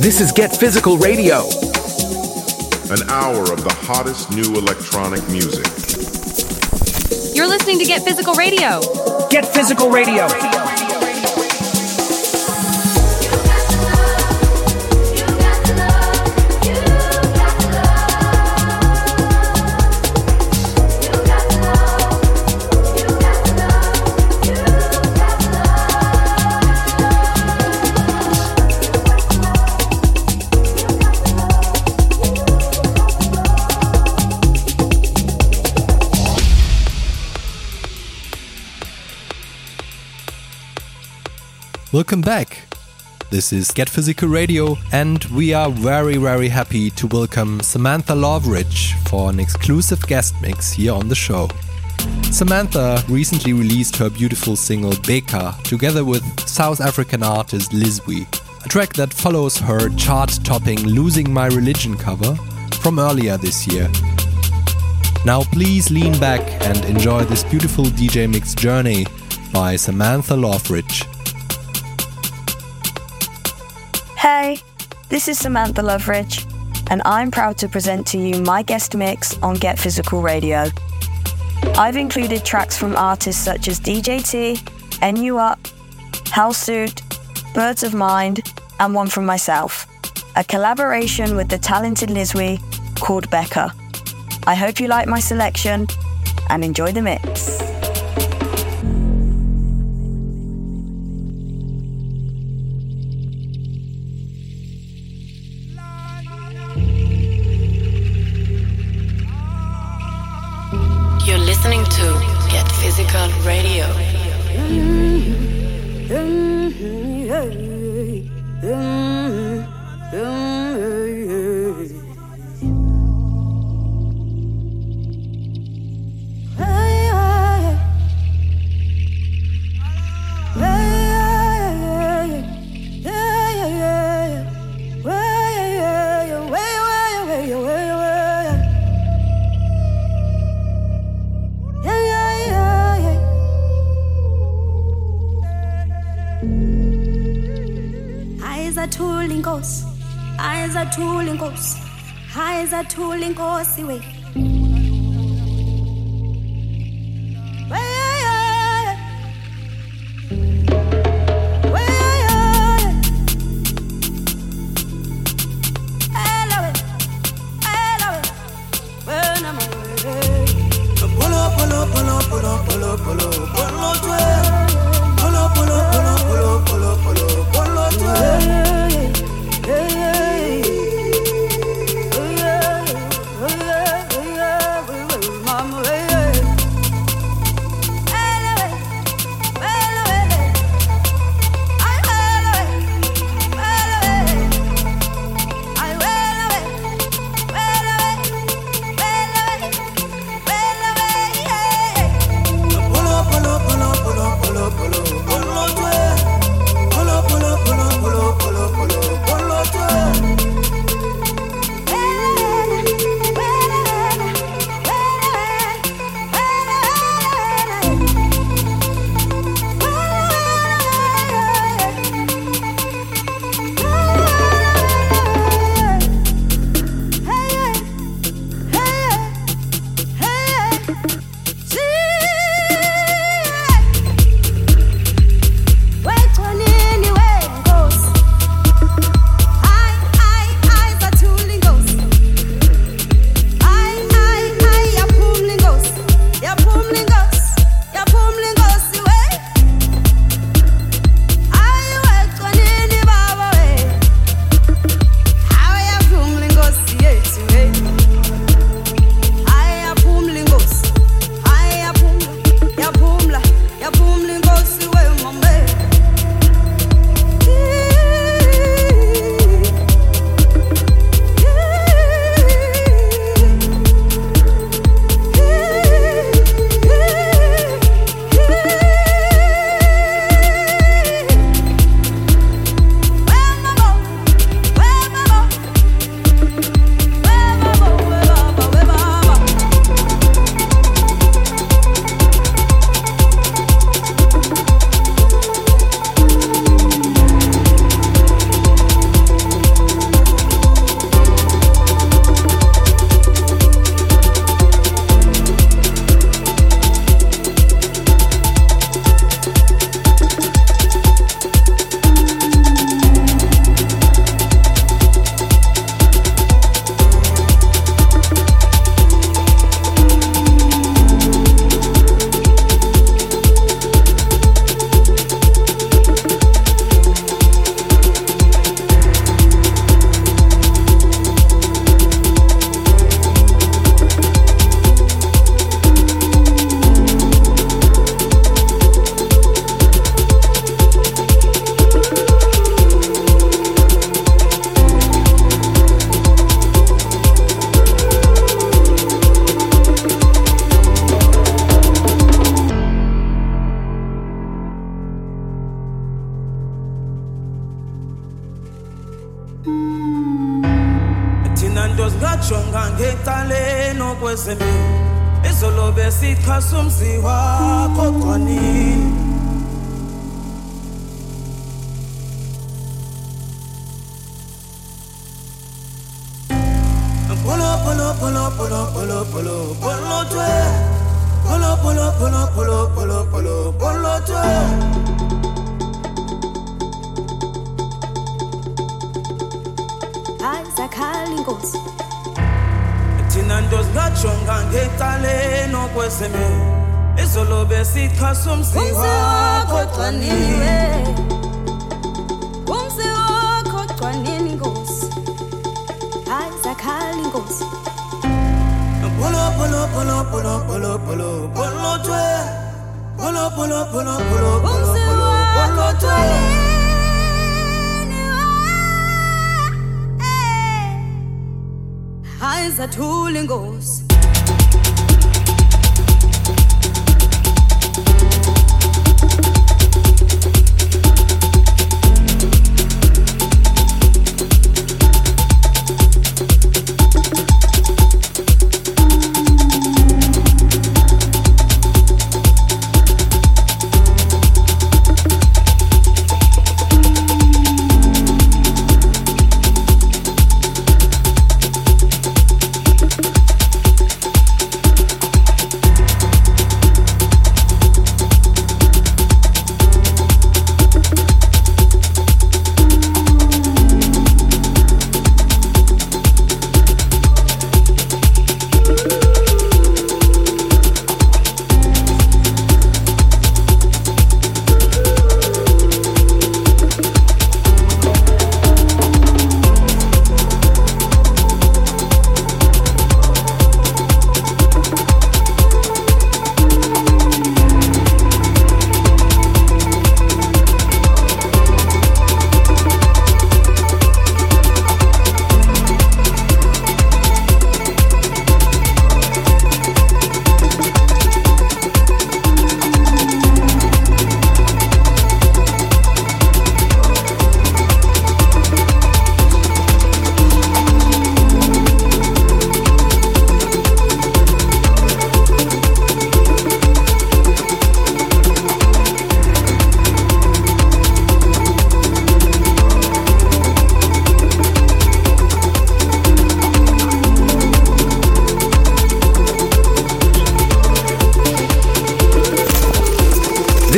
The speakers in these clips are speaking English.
This is Get Physical Radio. An hour of the hottest new electronic music. You're listening to Get Physical Radio. Get Physical Radio. Welcome back. This is Get Physical Radio, and we are very, very happy to welcome Samantha Loveridge for an exclusive guest mix here on the show. Samantha recently released her beautiful single Beka together with South African artist Lizwi, a track that follows her chart topping Losing My Religion cover from earlier this year. Now, please lean back and enjoy this beautiful DJ mix journey by Samantha Loveridge. Hey, this is Samantha Loveridge, and I'm proud to present to you my guest mix on Get Physical Radio. I've included tracks from artists such as DJ T., NU Up, Helsloot, Birds of Mind, and one from myself, a collaboration with the talented Lizwi called Beka. I hope you like my selection and enjoy the mix. Inkosi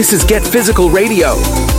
This is Get Physical Radio.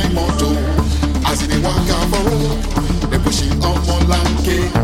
my motto. As in the one for all, they pushing up on Lanke.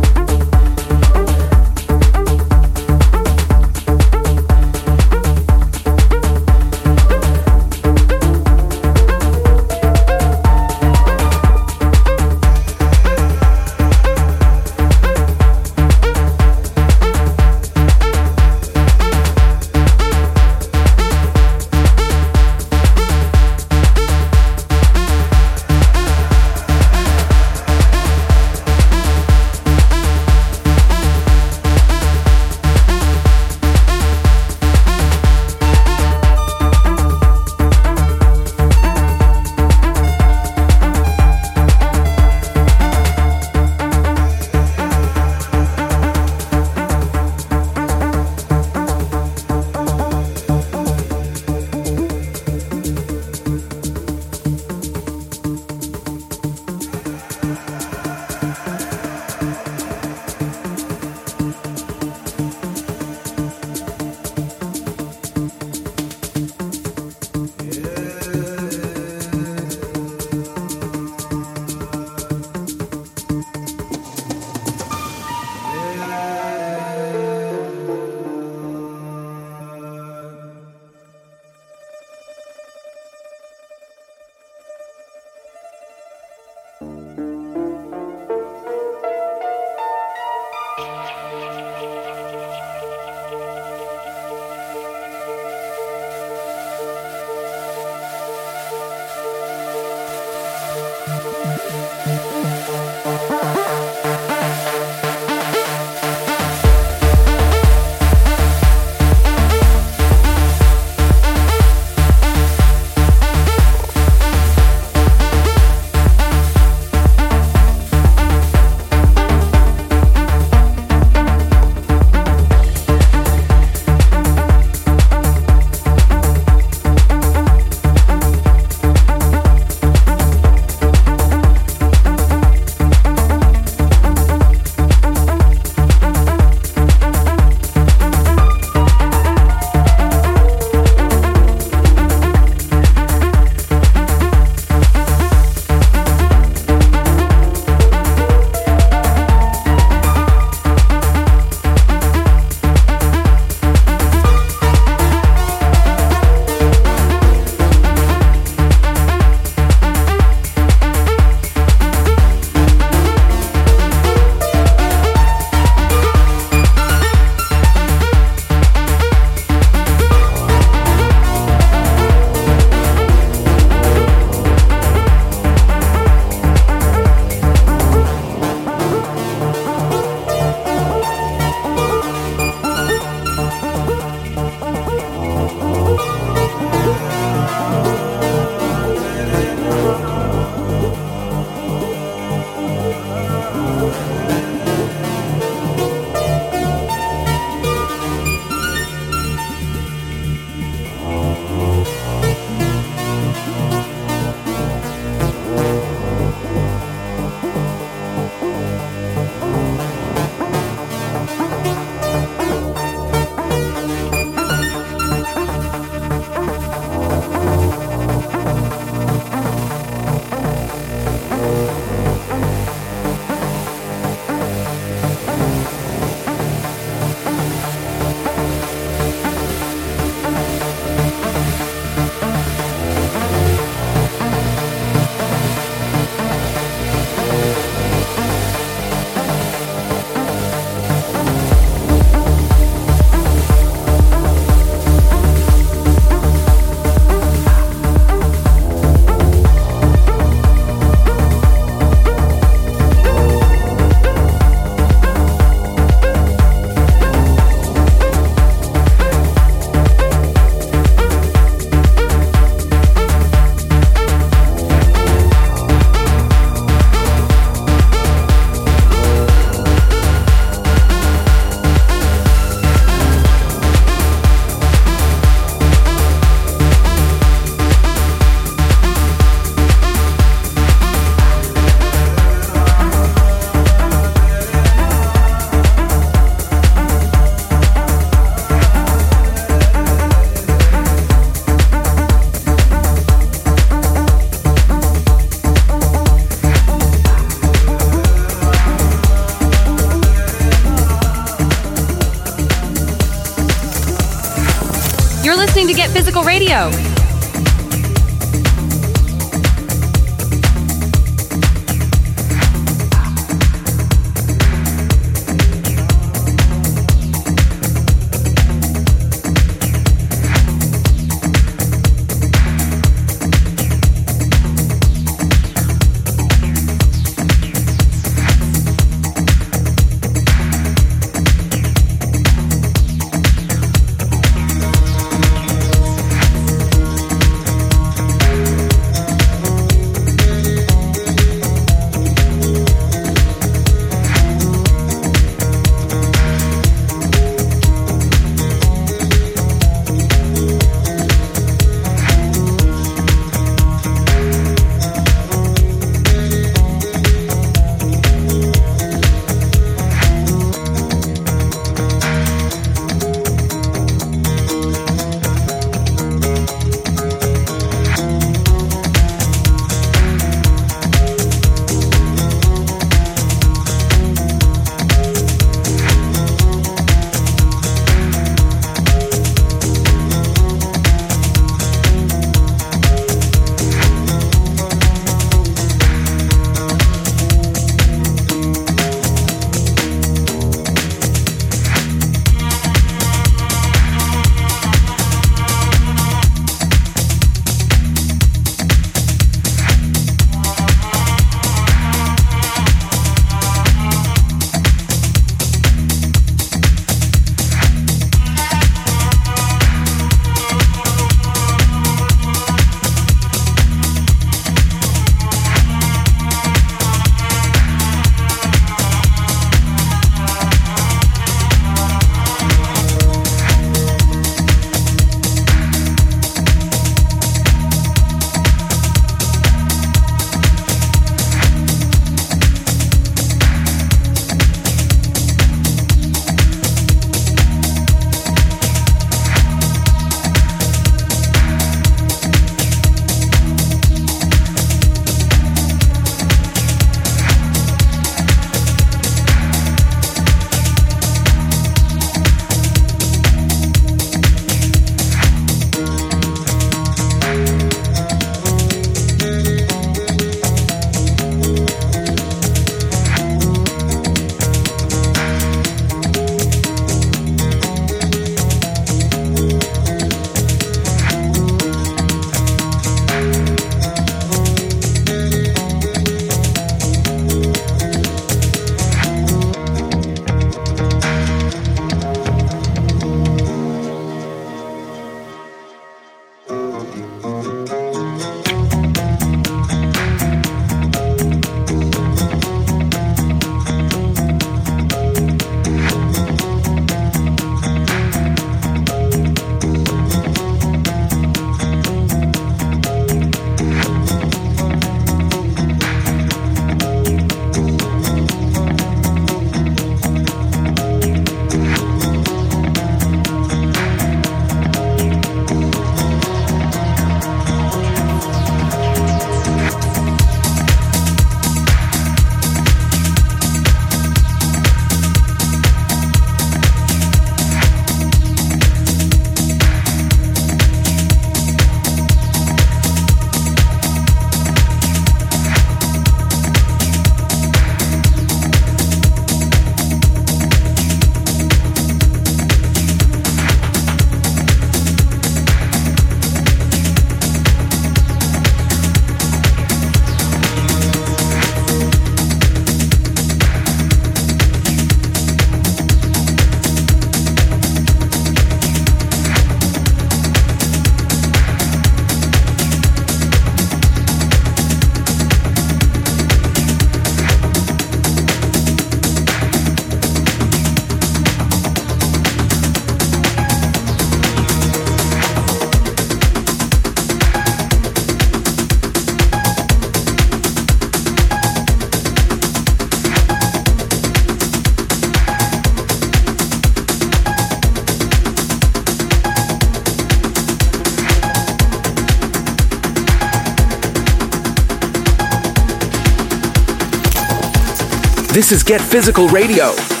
This is Get Physical Radio.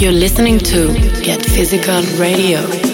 You're listening to Get Physical Radio.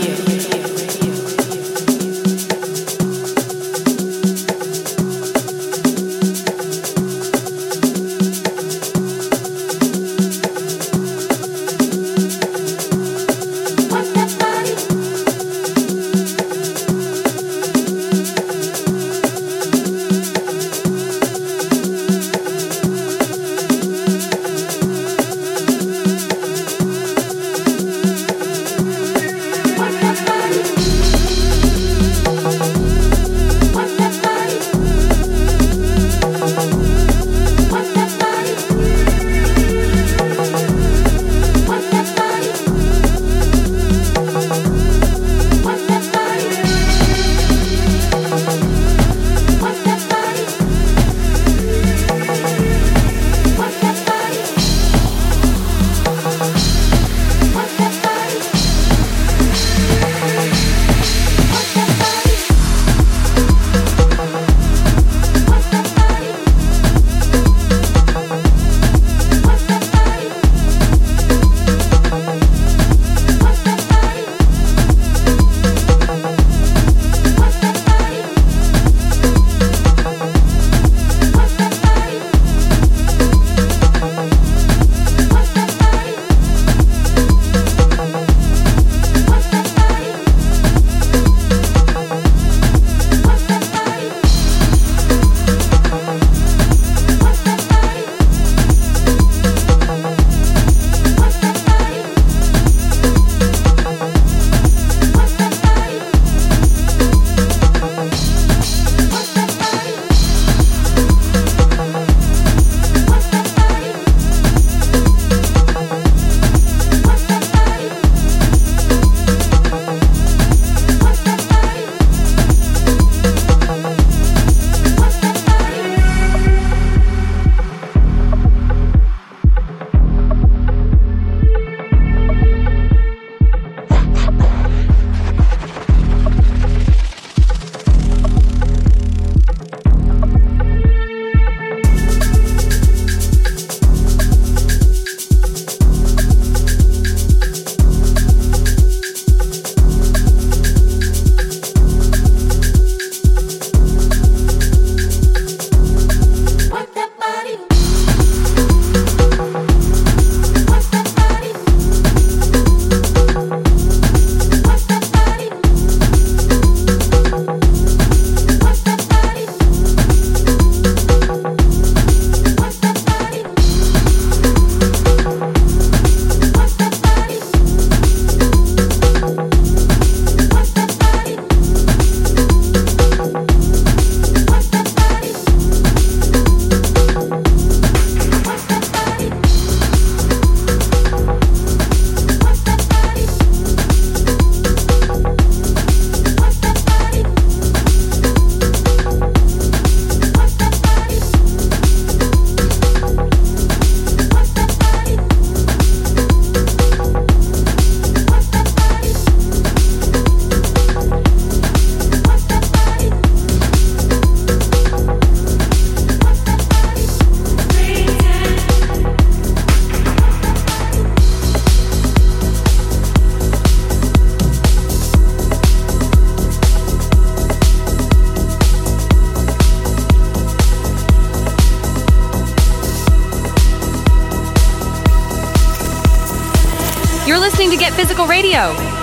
Physical Radio.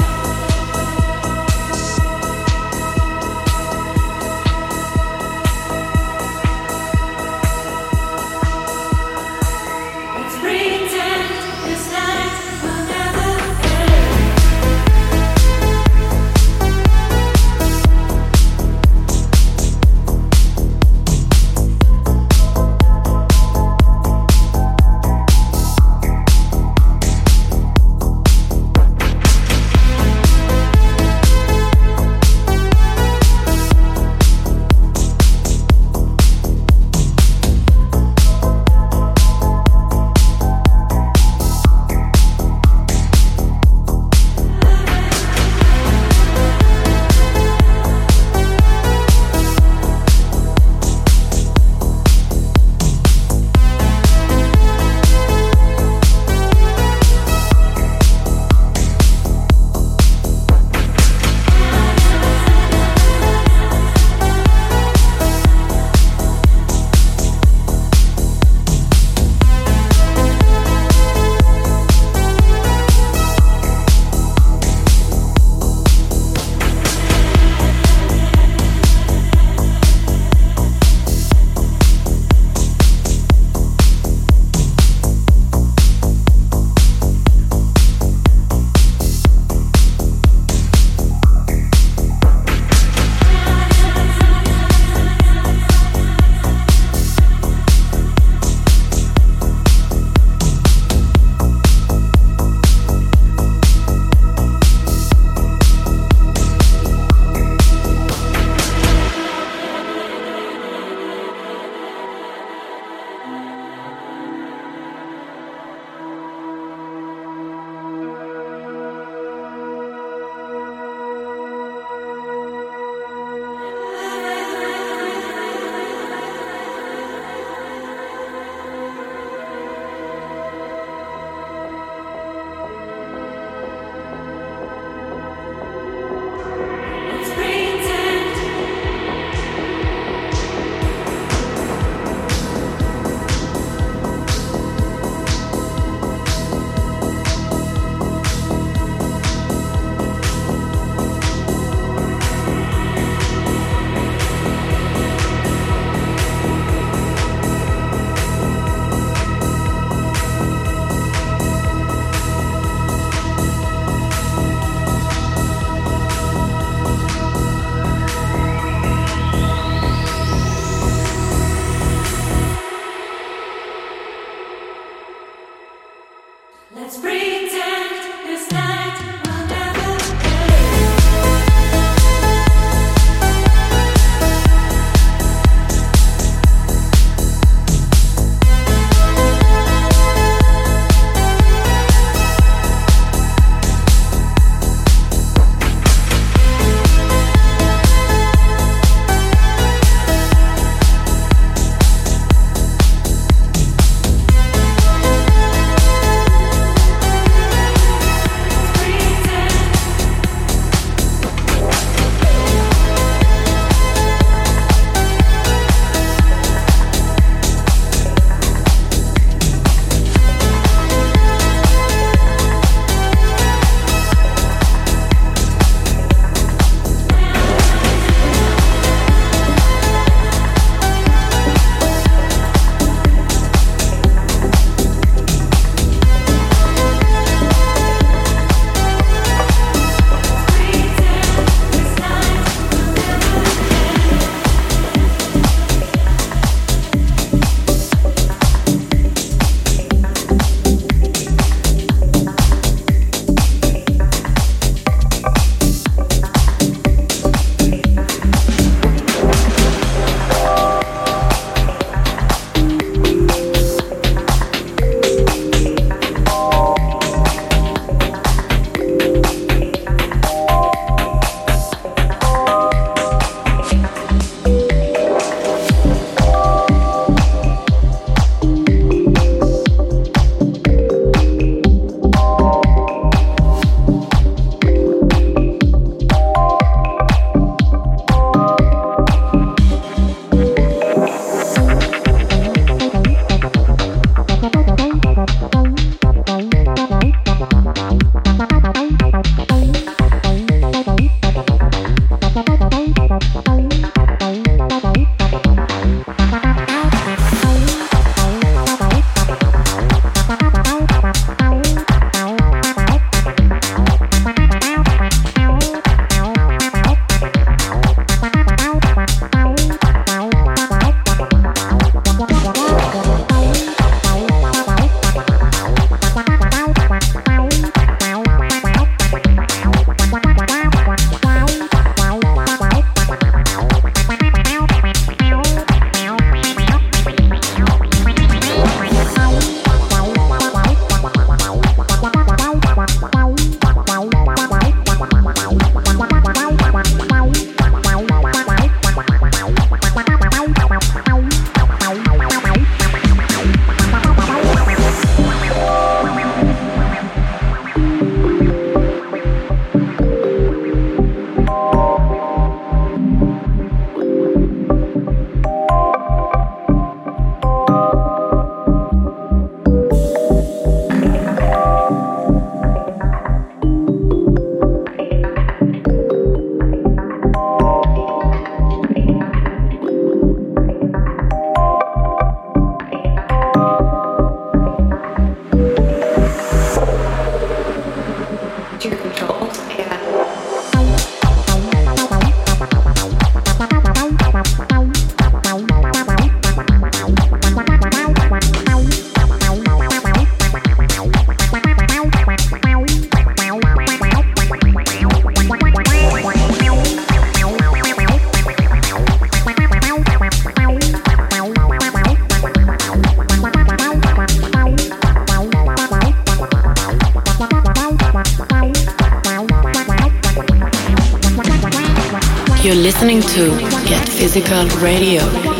Physical Radio.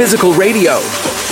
Physical Radio.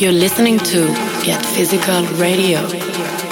You're listening to Get Physical Radio.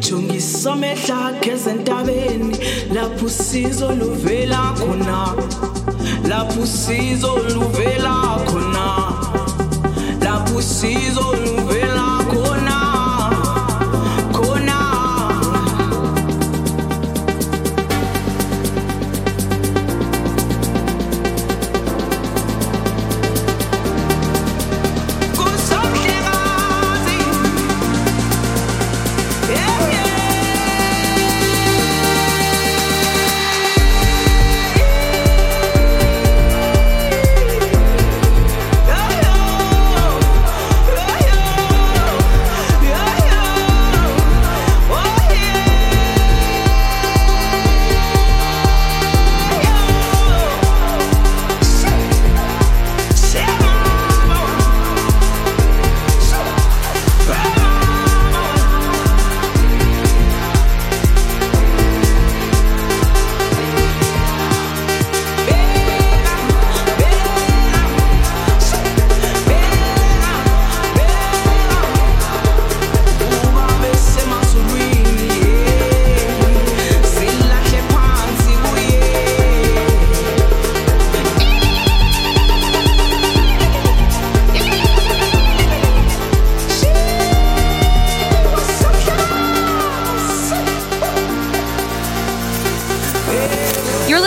Jongiswa amehla akhe ezentabeni lapho usizo khona lapho usizo luvela khona lapho usizo luvela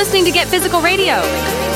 listening to Get Physical Radio.